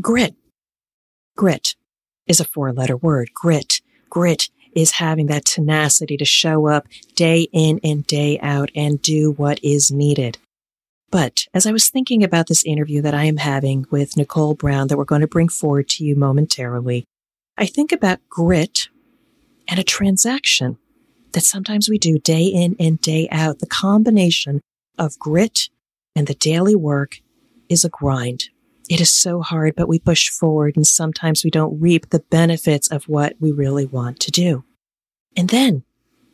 Grit. Grit is a four letter word. Grit. Grit is having that tenacity to show up day in and day out and do what is needed. But as I was thinking about this interview that I am having with Nicole Brown that we're going to bring forward to you momentarily, I think about grit and a transaction that sometimes we do day in and day out. The combination of grit and the daily work is a grind. It is so hard, but we push forward and sometimes we don't reap the benefits of what we really want to do. And then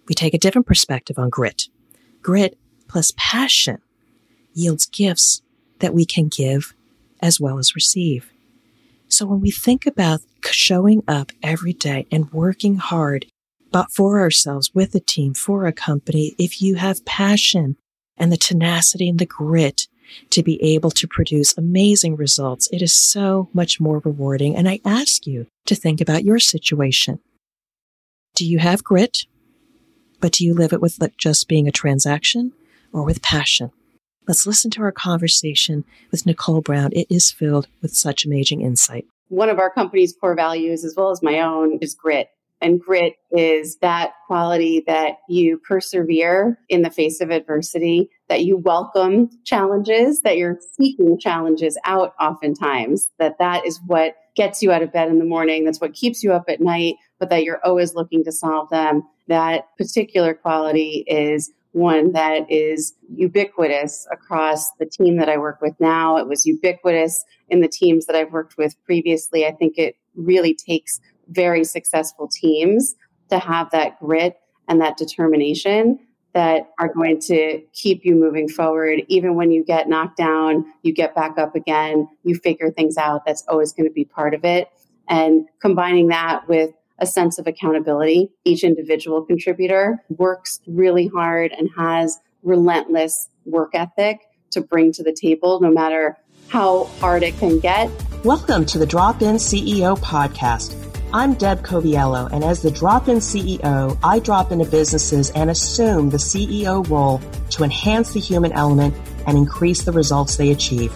we take a different perspective on grit. Grit plus passion yields gifts that we can give as well as receive. So when we think about showing up every day and working hard but for ourselves with a team, for a company, if you have passion and the tenacity and the grit to be able to produce amazing results. It is so much more rewarding. And I ask you to think about your situation. Do you have grit? But do you live it with just being a transaction or with passion? Let's listen to our conversation with Nicole Brown. It is filled with such amazing insight. One of our company's core values, as well as my own, is grit. And grit is that quality that you persevere in the face of adversity, that you welcome challenges, that you're seeking challenges out oftentimes, that that is what gets you out of bed in the morning. That's what keeps you up at night, but that you're always looking to solve them. That particular quality is one that is ubiquitous across the team that I work with now. It was ubiquitous in the teams that I've worked with previously. I think it really takes very successful teams to have that grit and that determination that are going to keep you moving forward. Even when you get knocked down, you get back up again, you figure things out. That's always going to be part of it. And combining that with a sense of accountability, each individual contributor works really hard and has relentless work ethic to bring to the table, no matter how hard it can get. Welcome to the Drop In CEO podcast I'm Deb Coviello, and as the drop in CEO, I drop into businesses and assume the CEO role to enhance the human element and increase the results they achieve.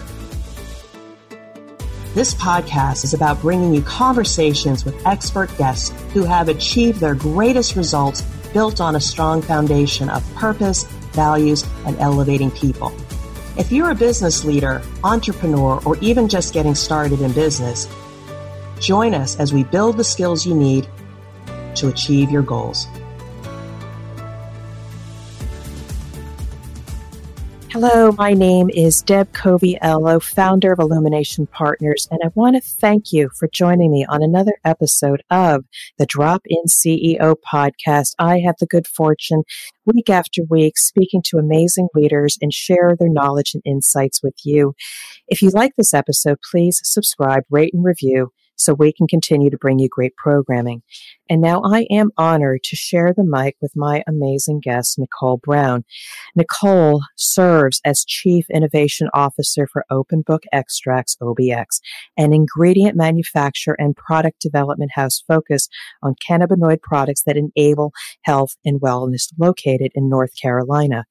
This podcast is about bringing you conversations with expert guests who have achieved their greatest results built on a strong foundation of purpose, values, and elevating people. If you're a business leader, entrepreneur, or even just getting started in business, Join us as we build the skills you need to achieve your goals. Hello, my name is Deb Coviello, founder of Illumination Partners, and I want to thank you for joining me on another episode of the Drop In CEO podcast. I have the good fortune week after week speaking to amazing leaders and share their knowledge and insights with you. If you like this episode, please subscribe, rate, and review so we can continue to bring you great programming. And now I am honored to share the mic with my amazing guest, Nicole Brown. Nicole serves as Chief Innovation Officer for Open Book Extracts, OBX, an ingredient manufacturer and product development house focused on cannabinoid products that enable health and wellness located in North Carolina.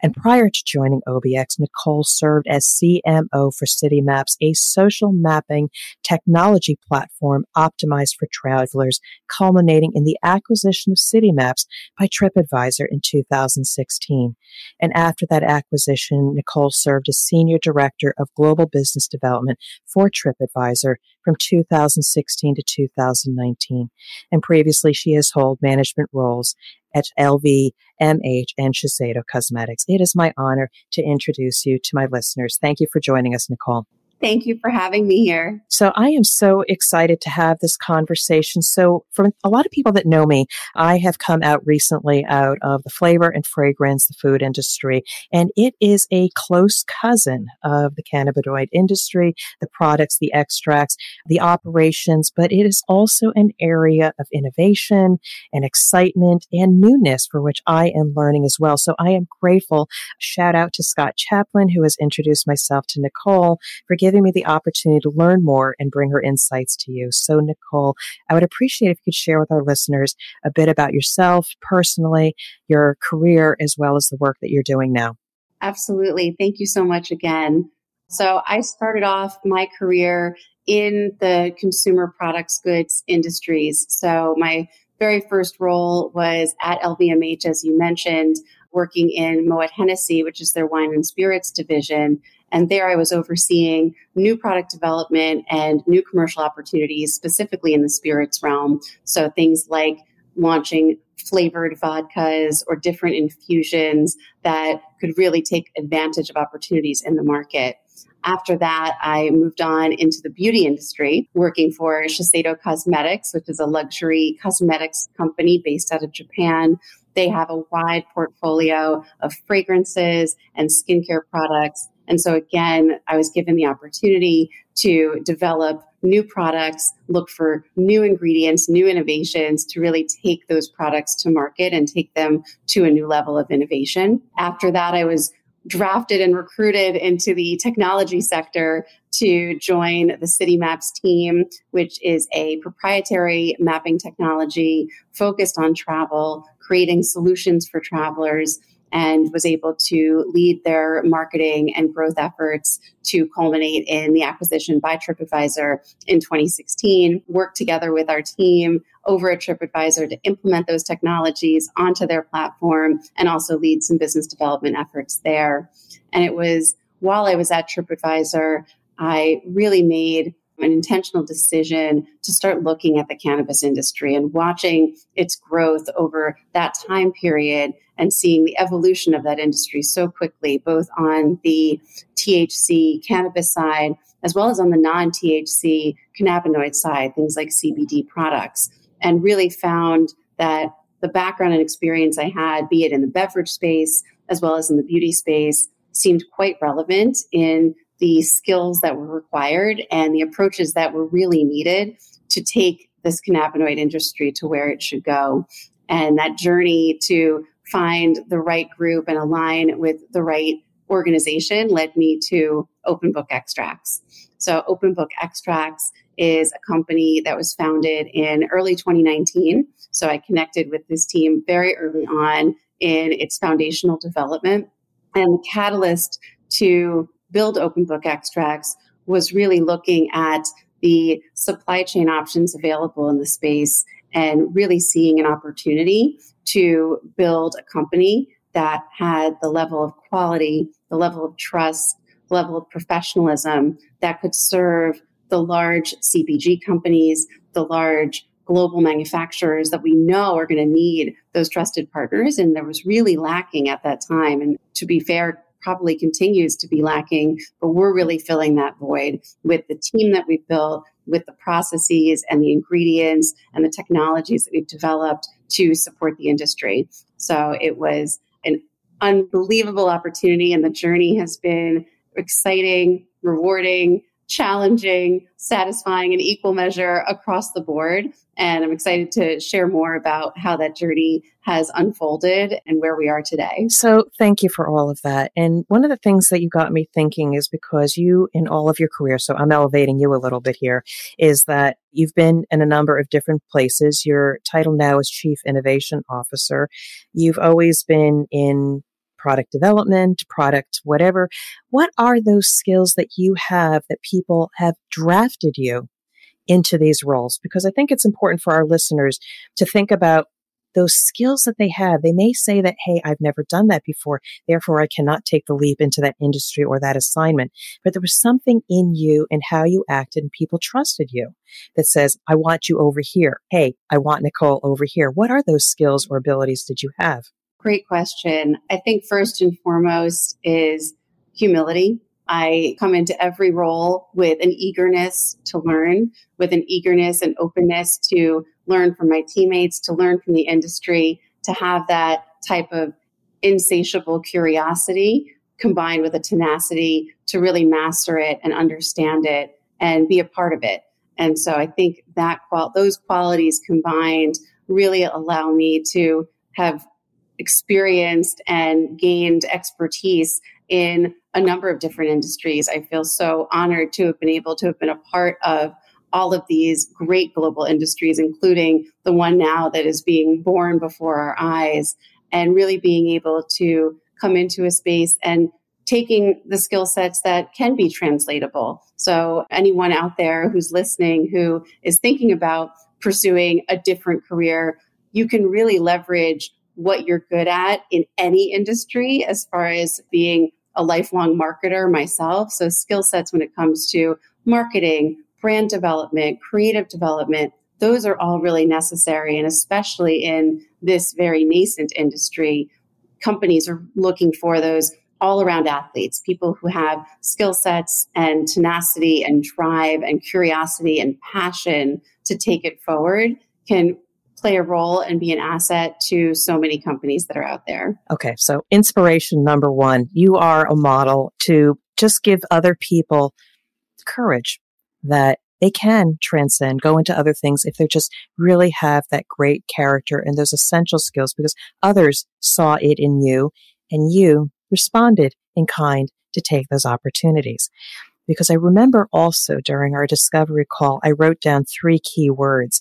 And prior to joining OBX, Nicole served as CMO for Citymaps, a social mapping technology platform optimized for travelers, culminating in the acquisition of Citymaps by TripAdvisor in 2016. And after that acquisition, Nicole served as Senior Director of Global Business Development for TripAdvisor from 2016 to 2019. And previously, she has held management roles at LV, MH, and Shiseido Cosmetics. It is my honor to introduce you to my listeners. Thank you for joining us, Nicole. Thank you for having me here. So I am so excited to have this conversation. So for a lot of people that know me, I have come out recently out of the flavor and fragrance, the food industry, and it is a close cousin of the cannabinoid industry, the products, the extracts, the operations, but it is also an area of innovation and excitement and newness for which I am learning as well. So I am grateful. Shout out to Scott Chaplin, who has introduced myself to Nicole for giving giving me the opportunity to learn more and bring her insights to you. So, Nicole, I would appreciate if you could share with our listeners a bit about yourself personally, your career, as well as the work that you're doing now. Absolutely. Thank you so much again. So, I started off my career in the consumer products goods industries. So my very first role was at LVMH, as you mentioned, working in Moet Hennessy, which is their wine and spirits division. And there I was overseeing new product development and new commercial opportunities, specifically in the spirits realm. So things like launching flavored vodkas or different infusions that could really take advantage of opportunities in the market. After that, I moved on into the beauty industry, working for Shiseido Cosmetics, which is a luxury cosmetics company based out of Japan. They have a wide portfolio of fragrances and skincare products. And so, again, I was given the opportunity to develop new products, look for new ingredients, new innovations to really take those products to market and take them to a new level of innovation. After that, I was drafted and recruited into the technology sector to join the Citymaps team, which is a proprietary mapping technology focused on travel, creating solutions for travelers and was able to lead their marketing and growth efforts to culminate in the acquisition by TripAdvisor in 2016. Worked together with our team over at TripAdvisor to implement those technologies onto their platform and also lead some business development efforts there. And it was while I was at TripAdvisor, I really made an intentional decision to start looking at the cannabis industry and watching its growth over that time period and seeing the evolution of that industry so quickly, both on the THC cannabis side as well as on the non THC cannabinoid side, things like CBD products, and really found that the background and experience I had, be it in the beverage space as well as in the beauty space, seemed quite relevant in the skills that were required and the approaches that were really needed to take this cannabinoid industry to where it should go. And that journey to find the right group and align with the right organization led me to Open Book Extracts. So, Open Book Extracts is a company that was founded in early 2019. So, I connected with this team very early on in its foundational development. And the catalyst to build open book extracts was really looking at the supply chain options available in the space and really seeing an opportunity to build a company that had the level of quality, the level of trust, level of professionalism that could serve the large CPG companies, the large global manufacturers that we know are going to need those trusted partners. And there was really lacking at that time. And to be fair, probably continues to be lacking, but we're really filling that void with the team that we've built, with the processes and the ingredients and the technologies that we've developed to support the industry. So it was an unbelievable opportunity, and the journey has been exciting, rewarding, challenging, satisfying in equal measure across the board. And I'm excited to share more about how that journey has unfolded and where we are today. So, thank you for all of that. And one of the things that you got me thinking is because you, in all of your career, so I'm elevating you a little bit here, is that you've been in a number of different places. Your title now is Chief Innovation Officer. You've always been in product development, product whatever. What are those skills that you have that people have drafted you into these roles? Because I think it's important for our listeners to think about those skills that they have. They may say that, Hey, I've never done that before. Therefore, I cannot take the leap into that industry or that assignment. But there was something in you and how you acted and people trusted you that says, I want you over here. Hey, I want Nicole over here. What are those skills or abilities did you have? Great question. I think first and foremost is humility. I come into every role with an eagerness to learn, with an eagerness and openness to learn from my teammates, to learn from the industry, to have that type of insatiable curiosity combined with a tenacity to really master it and understand it and be a part of it. And so I think that qual- those qualities combined really allow me to have experienced and gained expertise in a number of different industries. I feel so honored to have been able to have been a part of all of these great global industries, including the one now that is being born before our eyes, and really being able to come into a space and taking the skill sets that can be translatable. So, anyone out there who's listening who is thinking about pursuing a different career, you can really leverage what you're good at in any industry as far as being a lifelong marketer myself. So, skill sets when it comes to marketing, brand development, creative development, those are all really necessary. And especially in this very nascent industry, companies are looking for those all around athletes, people who have skill sets and tenacity and drive and curiosity and passion to take it forward can play a role and be an asset to so many companies that are out there. Okay, so inspiration number one, you are a model to just give other people courage that they can transcend, go into other things if they just really have that great character and those essential skills because others saw it in you and you responded in kind to take those opportunities. Because I remember also during our discovery call, I wrote down three key words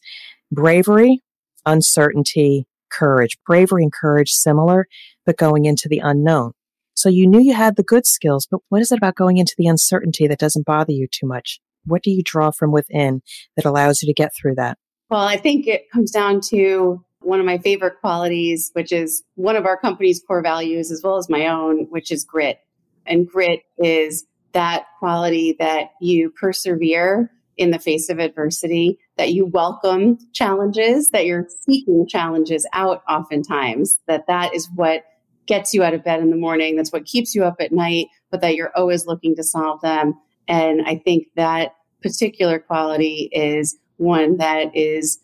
bravery, uncertainty, courage. Bravery and courage similar, but going into the unknown. So you knew you had the good skills, but what is it about going into the uncertainty that doesn't bother you too much? What do you draw from within that allows you to get through that? Well, I think it comes down to one of my favorite qualities, which is one of our company's core values, as well as my own, which is grit. And grit is that quality that you persevere in the face of adversity, that you welcome challenges, that you're seeking challenges out oftentimes, that that is what gets you out of bed in the morning. That's what keeps you up at night, but that you're always looking to solve them. And I think that particular quality is one that is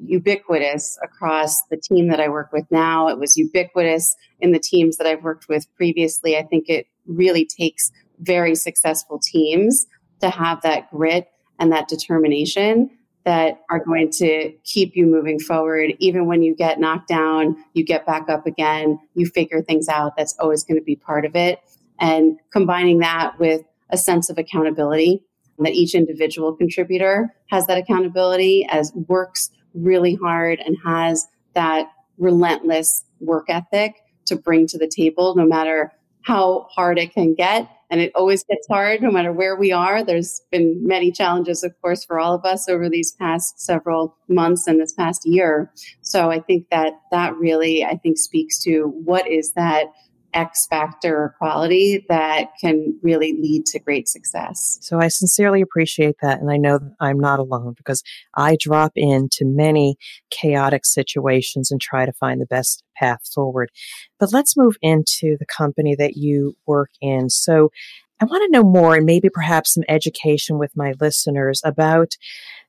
ubiquitous across the team that I work with now. It was ubiquitous in the teams that I've worked with previously. I think it really takes very successful teams to have that grit and that determination that are going to keep you moving forward. Even when you get knocked down, you get back up again, you figure things out. That's always going to be part of it. And combining that with a sense of accountability that each individual contributor has that accountability as works really hard and has that relentless work ethic to bring to the table, no matter how hard it can get. And it always gets hard no matter where we are. There's been many challenges, of course, for all of us over these past several months and this past year. So I think that that really, I think, speaks to what is that X factor or quality that can really lead to great success. So I sincerely appreciate that. And I know that I'm not alone because I drop into many chaotic situations and try to find the best path forward. But let's move into the company that you work in. So I want to know more and maybe perhaps some education with my listeners about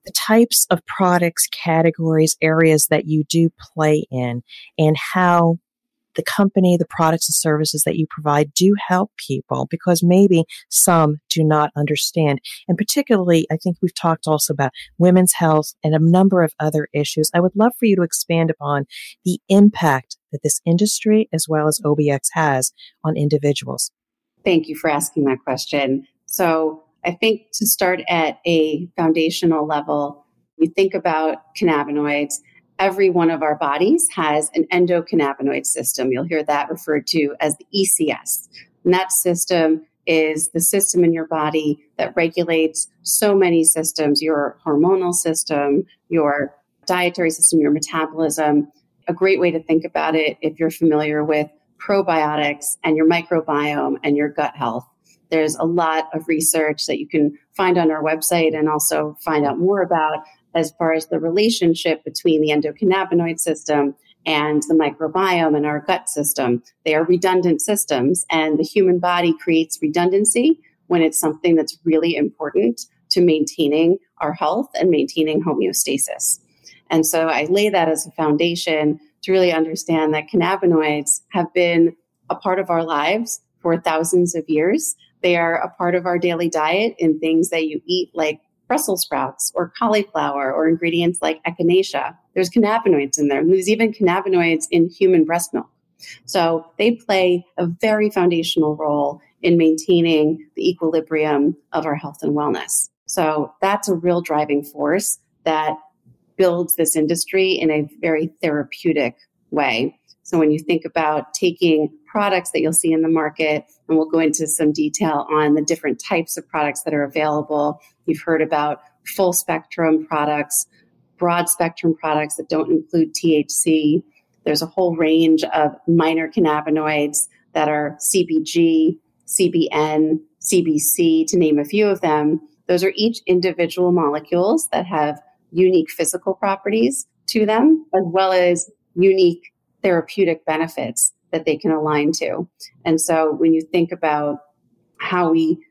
the types of products, categories, areas that you do play in and how the company, the products and services that you provide do help people because maybe some do not understand. And particularly, I think we've talked also about women's health and a number of other issues. I would love for you to expand upon the impact that this industry as well as OBX has on individuals. Thank you for asking that question. So, I think to start at a foundational level, we think about cannabinoids every one of our bodies has an endocannabinoid system. You'll hear that referred to as the ECS. And that system is the system in your body that regulates so many systems your hormonal system, your dietary system, your metabolism. A great way to think about it, if you're familiar with probiotics and your microbiome and your gut health. There's a lot of research that you can find on our website and also find out more about as far as the relationship between the endocannabinoid system and the microbiome and our gut system. They are redundant systems, and the human body creates redundancy when it's something that's really important to maintaining our health and maintaining homeostasis. And so I lay that as a foundation to really understand that cannabinoids have been a part of our lives for thousands of years. They are a part of our daily diet in things that you eat, like Brussels sprouts or cauliflower or ingredients like echinacea. There's cannabinoids in there. And there's even cannabinoids in human breast milk. So they play a very foundational role in maintaining the equilibrium of our health and wellness. So that's a real driving force that builds this industry in a very therapeutic way. So when you think about taking products that you'll see in the market. And we'll go into some detail on the different types of products that are available. You've heard about full spectrum products, broad spectrum products that don't include THC. There's a whole range of minor cannabinoids that are CBG, CBN, CBC, to name a few of them. Those are each individual molecules that have unique physical properties to them, as well as unique therapeutic benefits that they can align to. And so when you think about how we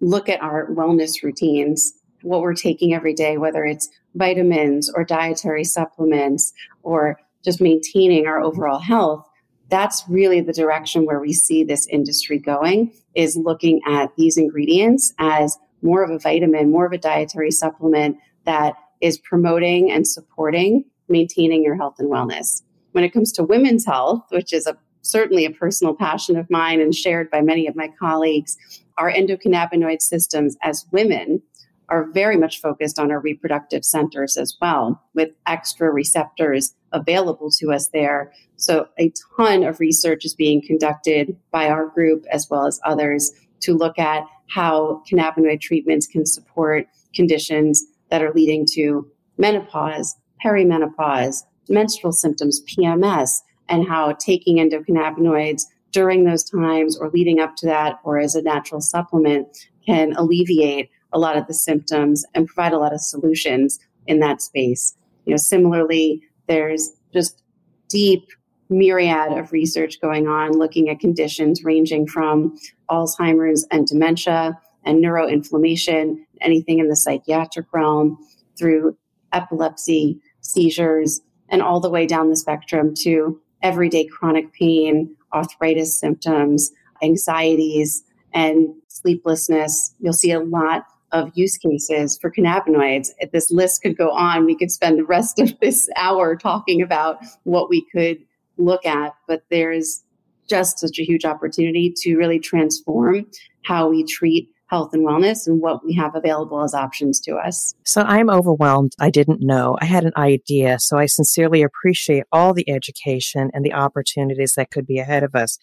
look at our wellness routines, what we're taking every day, whether it's vitamins or dietary supplements or just maintaining our overall health, that's really the direction where we see this industry going is looking at these ingredients as more of a vitamin, more of a dietary supplement that is promoting and supporting maintaining your health and wellness. When it comes to women's health, which is a certainly a personal passion of mine and shared by many of my colleagues, our endocannabinoid systems as women are very much focused on our reproductive centers as well, with extra receptors available to us there. So, a ton of research is being conducted by our group as well as others to look at how cannabinoid treatments can support conditions that are leading to menopause, perimenopause, menstrual symptoms, PMS, and how taking endocannabinoids during those times or leading up to that or as a natural supplement can alleviate a lot of the symptoms and provide a lot of solutions in that space. You know, similarly, there's just deep myriad of research going on looking at conditions ranging from Alzheimer's and dementia and neuroinflammation, anything in the psychiatric realm, through epilepsy, seizures, and all the way down the spectrum to everyday chronic pain, arthritis symptoms, anxieties, and sleeplessness. You'll see a lot of use cases for cannabinoids. This list could go on, we could spend the rest of this hour talking about what we could look at, but there's just such a huge opportunity to really transform how we treat health and wellness and what we have available as options to us. So I'm overwhelmed. I didn't know. I had an idea. So I sincerely appreciate all the education and the opportunities that could be ahead of us.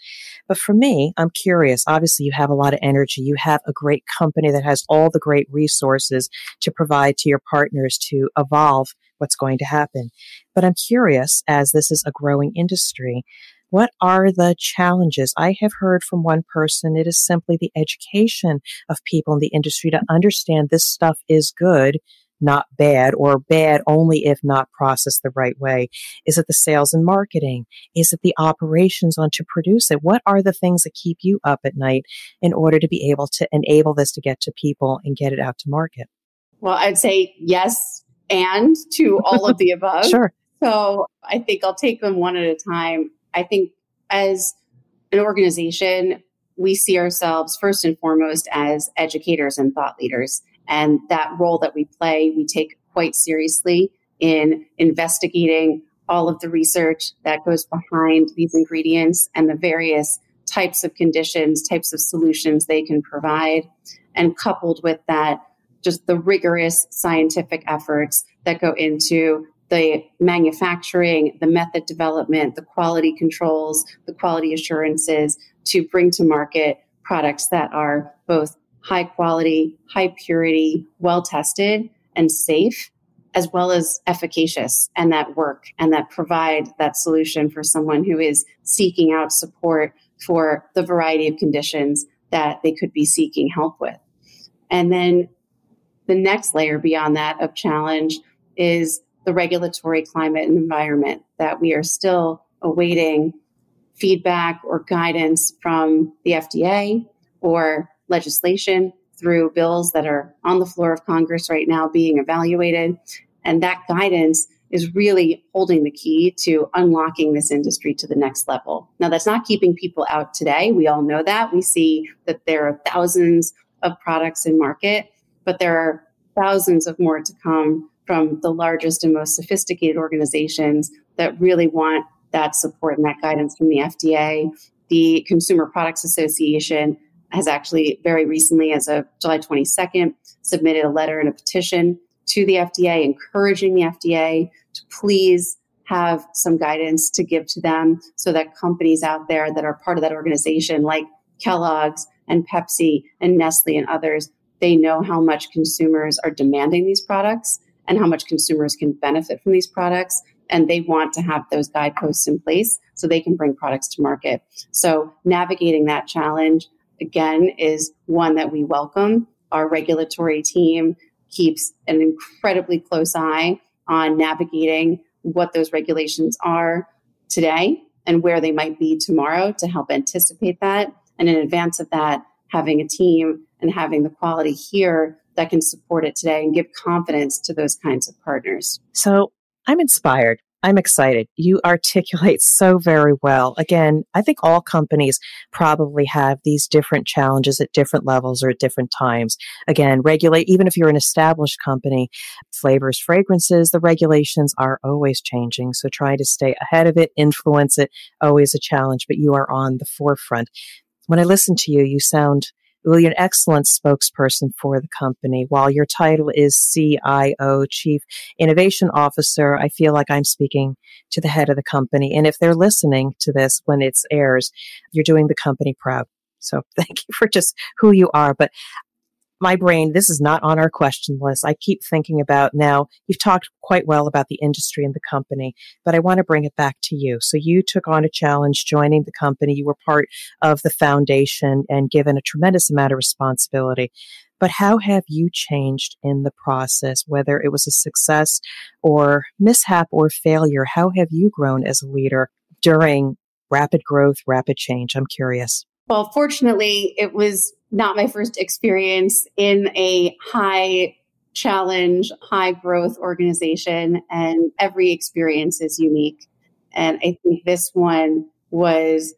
But for me, I'm curious. Obviously, you have a lot of energy. You have a great company that has all the great resources to provide to your partners to evolve what's going to happen. But I'm curious, as this is a growing industry, what are the challenges? I have heard from one person it is simply the education of people in the industry to understand this stuff is good, not bad, or bad only if not processed the right way. Is it the sales and marketing? Is it the operations on to produce it? What are the things that keep you up at night in order to be able to enable this to get to people and get it out to market? Well, I'd say yes and to all of the above. Sure. So I think I'll take them one at a time. I think as an organization, we see ourselves first and foremost as educators and thought leaders. And that role that we play, we take quite seriously in investigating all of the research that goes behind these ingredients and the various types of conditions, types of solutions they can provide. And coupled with that, just the rigorous scientific efforts that go into the manufacturing, the method development, the quality controls, the quality assurances to bring to market products that are both high quality, high purity, well tested, and safe, as well as efficacious and that work and that provide that solution for someone who is seeking out support for the variety of conditions that they could be seeking help with. And then the next layer beyond that of challenge is the regulatory climate and environment that we are still awaiting feedback or guidance from the FDA or legislation through bills that are on the floor of Congress right now being evaluated. And that guidance is really holding the key to unlocking this industry to the next level. Now, that's not keeping people out today. We all know that. We see that there are thousands of products in market, but there are thousands of more to come from the largest and most sophisticated organizations that really want that support and that guidance from the FDA. The Consumer Products Association has actually very recently, as of July 22nd, submitted a letter and a petition to the FDA encouraging the FDA to please have some guidance to give to them so that companies out there that are part of that organization, like Kellogg's and Pepsi and Nestle and others, they know how much consumers are demanding these products and how much consumers can benefit from these products. And they want to have those guideposts in place so they can bring products to market. So navigating that challenge again is one that we welcome. Our regulatory team keeps an incredibly close eye on navigating what those regulations are today and where they might be tomorrow to help anticipate that. And in advance of that, having a team and having the quality here that can support it today and give confidence to those kinds of partners. So I'm inspired I'm excited. You articulate so very well. Again, I think all companies probably have these different challenges at different levels or at different times. Again, regulate, even if you're an established company, flavors, fragrances, the regulations are always changing. So try to stay ahead of it, influence it, always a challenge, but you are on the forefront. When I listen to you, you sound really an excellent spokesperson for the company. While your title is CIO, Chief Innovation Officer, I feel like I'm speaking to the head of the company. And if they're listening to this when it airs, you're doing the company proud. So thank you for just who you are. But my brain, this is not on our question list. I keep thinking about now, you've talked quite well about the industry and the company, but I want to bring it back to you. So you took on a challenge joining the company. You were part of the foundation and given a tremendous amount of responsibility. But how have you changed in the process, whether it was a success or mishap or failure? How have you grown as a leader during rapid growth, rapid change? I'm curious. Well, fortunately, it was not my first experience in a high challenge, high growth organization, and every experience is unique. And I think this one was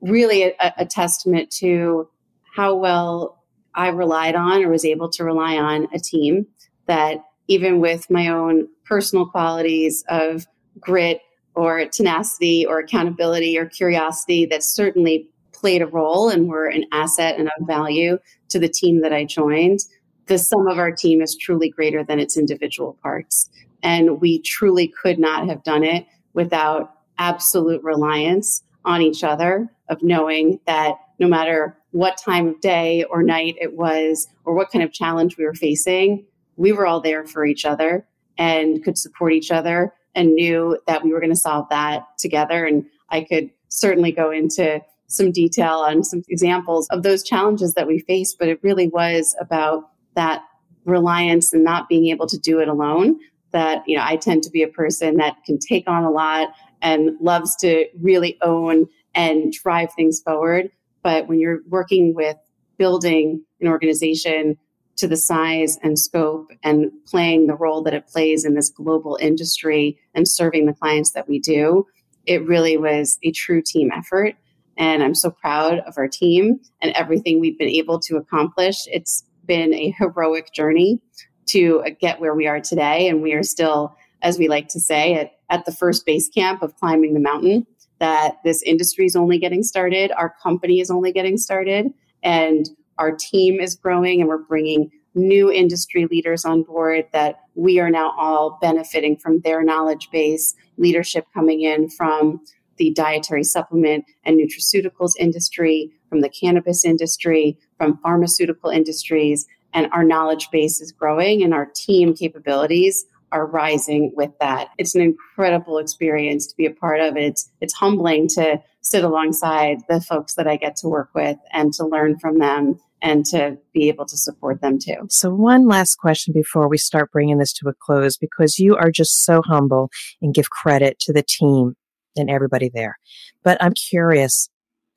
really a, a, testament to how well I relied on or was able to rely on a team that even with my own personal qualities of grit or tenacity or accountability or curiosity that certainly played a role and were an asset and of value to the team that I joined, the sum of our team is truly greater than its individual parts. And we truly could not have done it without absolute reliance on each other, of knowing that no matter what time of day or night it was, or what kind of challenge we were facing, we were all there for each other and could support each other and knew that we were going to solve that together. And I could certainly go into some detail on some examples of those challenges that we faced, but it really was about that reliance and not being able to do it alone. That, you know, I tend to be a person that can take on a lot and loves to really own and drive things forward. But when you're working with building an organization to the size and scope and playing the role that it plays in this global industry and serving the clients that we do, it really was a true team effort. And I'm so proud of our team and everything we've been able to accomplish. It's been a heroic journey to uh, get where we are today. And we are still, as we like to say, at, at the first base camp of climbing the mountain. That this industry is only getting started, our company is only getting started, and our team is growing, and we're bringing new industry leaders on board that we are now all benefiting from their knowledge base, leadership coming in from the dietary supplement and nutraceuticals industry, from the cannabis industry, from pharmaceutical industries, and our knowledge base is growing and our team capabilities are rising with that. It's an incredible experience to be a part of. It's it's humbling to sit alongside the folks that I get to work with and to learn from them and to be able to support them too. So, one last question before we start bringing this to a close, because you are just so humble and give credit to the team and everybody there. But I'm curious,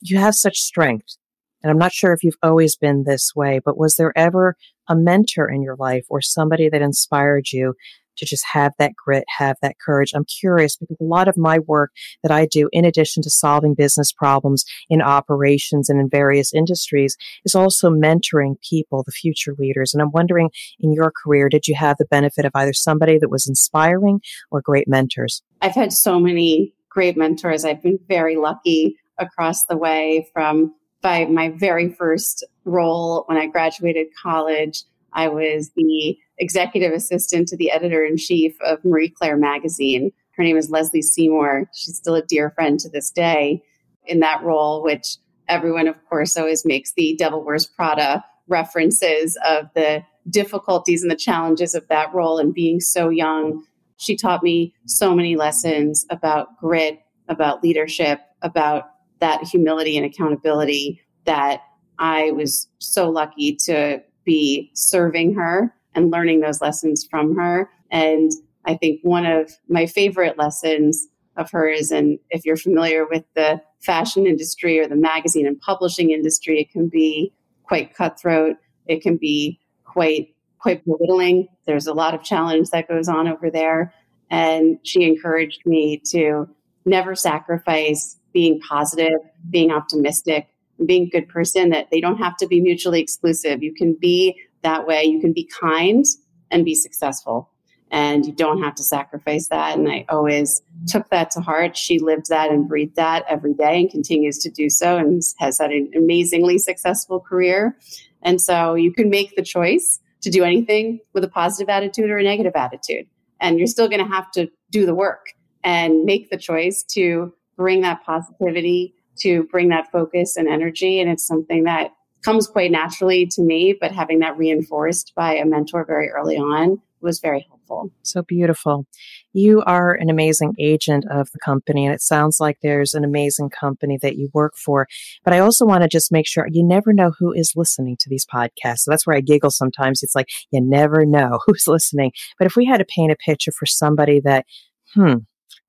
you have such strength. And I'm not sure if you've always been this way, but was there ever a mentor in your life or somebody that inspired you to just have that grit, have that courage. I'm curious because a lot of my work that I do, in addition to solving business problems in operations and in various industries, is also mentoring people, the future leaders. And I'm wondering in your career, did you have the benefit of either somebody that was inspiring or great mentors? I've had so many great mentors. I've been very lucky across the way from by my very first role when I graduated college. I was the executive assistant to the editor in chief of Marie Claire magazine. Her name is Lesley Seymour. She's still a dear friend to this day in that role, which everyone, of course, always makes the Devil Wears Prada references of the difficulties and the challenges of that role and being so young. She taught me so many lessons about grit, about leadership, about that humility and accountability that I was so lucky to be serving her and learning those lessons from her. And I think one of my favorite lessons of hers, and if you're familiar with the fashion industry or the magazine and publishing industry, it can be quite cutthroat. It can be quite quite belittling. There's a lot of challenge that goes on over there. And she encouraged me to never sacrifice being positive, being optimistic, being a good person, that they don't have to be mutually exclusive. You can be that way. You can be kind and be successful. And you don't have to sacrifice that. And I always took that to heart. She lived that and breathed that every day and continues to do so and has had an amazingly successful career. And so you can make the choice to do anything with a positive attitude or a negative attitude. And you're still going to have to do the work and make the choice to bring that positivity, to bring that focus and energy. And it's something that comes quite naturally to me, but having that reinforced by a mentor very early on was very helpful. So beautiful. You are an amazing agent of the company, and it sounds like there's an amazing company that you work for. But I also want to just make sure you never know who is listening to these podcasts. So that's where I giggle sometimes. It's like you never know who's listening. But if we had to paint a picture for somebody that, hmm,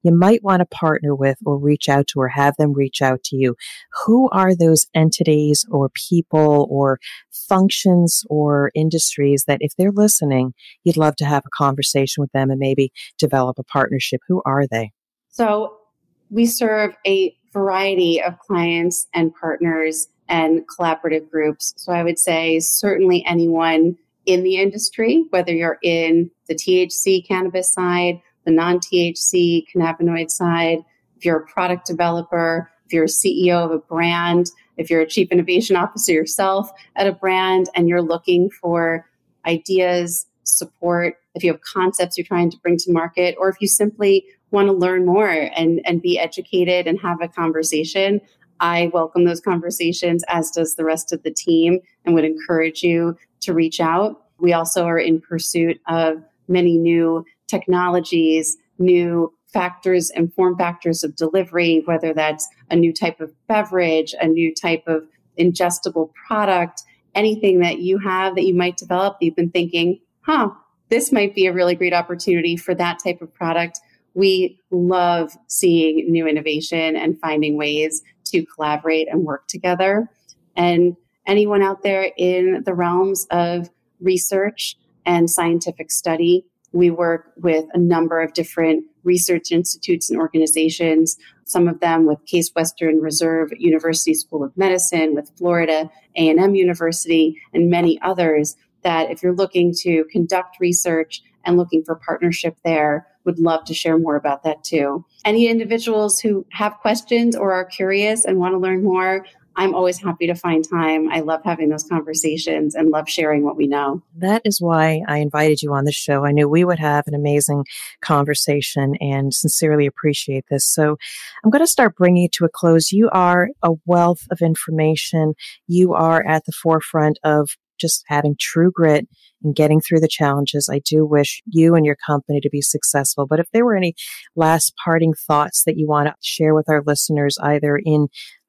you might want to partner with or reach out to or have them reach out to you. Who are those entities or people or functions or industries that if they're listening, you'd love to have a conversation with them and maybe develop a partnership? Who are they? So we serve a variety of clients and partners and collaborative groups. So I would say certainly anyone in the industry, whether you're in the THC cannabis side, the non THC cannabinoid side, if you're a product developer, if you're a CEO of a brand, if you're a chief innovation officer yourself at a brand and you're looking for ideas, support, if you have concepts you're trying to bring to market, or if you simply want to learn more and, and be educated and have a conversation, I welcome those conversations, as does the rest of the team, and would encourage you to reach out. We also are in pursuit of many new technologies, new factors and form factors of delivery, whether that's a new type of beverage, a new type of ingestible product, anything that you have that you might develop you've been thinking, huh, this might be a really great opportunity for that type of product. We love seeing new innovation and finding ways to collaborate and work together. And anyone out there in the realms of research and scientific study, we work with a number of different research institutes and organizations, some of them with Case Western Reserve University School of Medicine, with Florida A&M University, and many others that if you're looking to conduct research and looking for partnership there, would love to share more about that too. Any individuals who have questions or are curious and want to learn more, I'm always happy to find time. I love having those conversations and love sharing what we know. That is why I invited you on the show. I knew we would have an amazing conversation and sincerely appreciate this. So I'm going to start bringing it to a close. You are a wealth of information. You are at the forefront of just having true grit and getting through the challenges. I do wish you and your company to be successful. But if there were any last parting thoughts that you want to share with our listeners, either in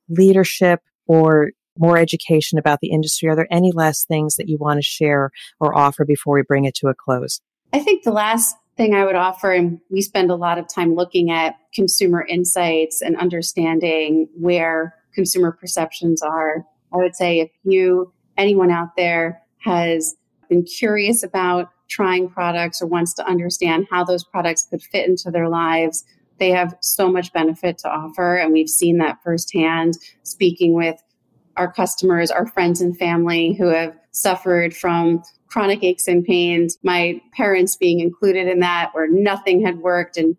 leadership or more education about the industry? Are there any last things that you want to share or offer before we bring it to a close? I think the last thing I would offer, and we spend a lot of time looking at consumer insights and understanding where consumer perceptions are. I would say if you, anyone out there, has been curious about trying products or wants to understand how those products could fit into their lives, they have so much benefit to offer. And we've seen that firsthand speaking with our customers, our friends and family who have suffered from chronic aches and pains, my parents being included in that, where nothing had worked, and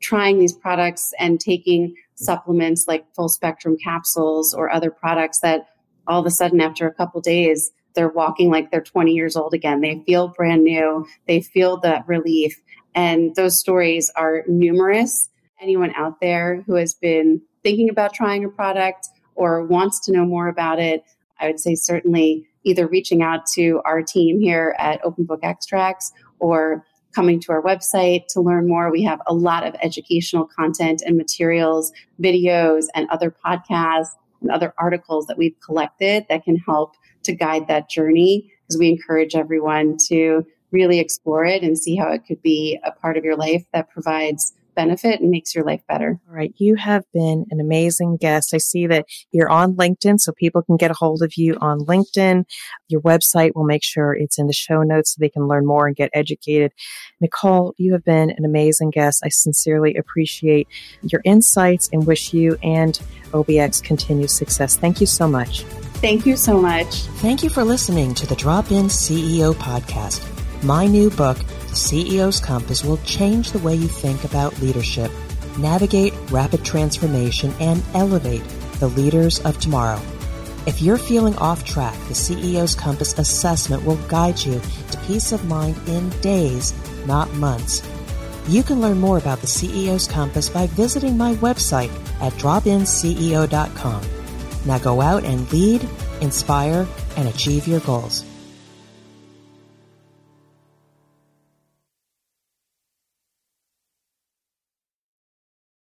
trying these products and taking supplements like full spectrum capsules or other products that all of a sudden, after a couple days, they're walking like they're 20 years old again. They feel brand new. They feel that relief. And those stories are numerous. Anyone out there who has been thinking about trying a product or wants to know more about it, I would say certainly either reaching out to our team here at Open Book Extracts or coming to our website to learn more. We have a lot of educational content and materials, videos, and other podcasts and other articles that we've collected that can help to guide that journey because we encourage everyone to really explore it and see how it could be a part of your life that provides benefit and makes your life better. All right. You have been an amazing guest. I see that you're on LinkedIn, so people can get a hold of you on LinkedIn. Your website, will make sure it's in the show notes so they can learn more and get educated. Nicole, you have been an amazing guest. I sincerely appreciate your insights and wish you and OBX continued success. Thank you so much. Thank you so much. Thank you for listening to the Drop In CEO podcast. My new book, The CEO's Compass, will change the way you think about leadership, navigate rapid transformation, and elevate the leaders of tomorrow. If you're feeling off track, the CEO's Compass assessment will guide you to peace of mind in days, not months. You can learn more about the CEO's Compass by visiting my website at dropinceo.com. Now go out and lead, inspire, and achieve your goals.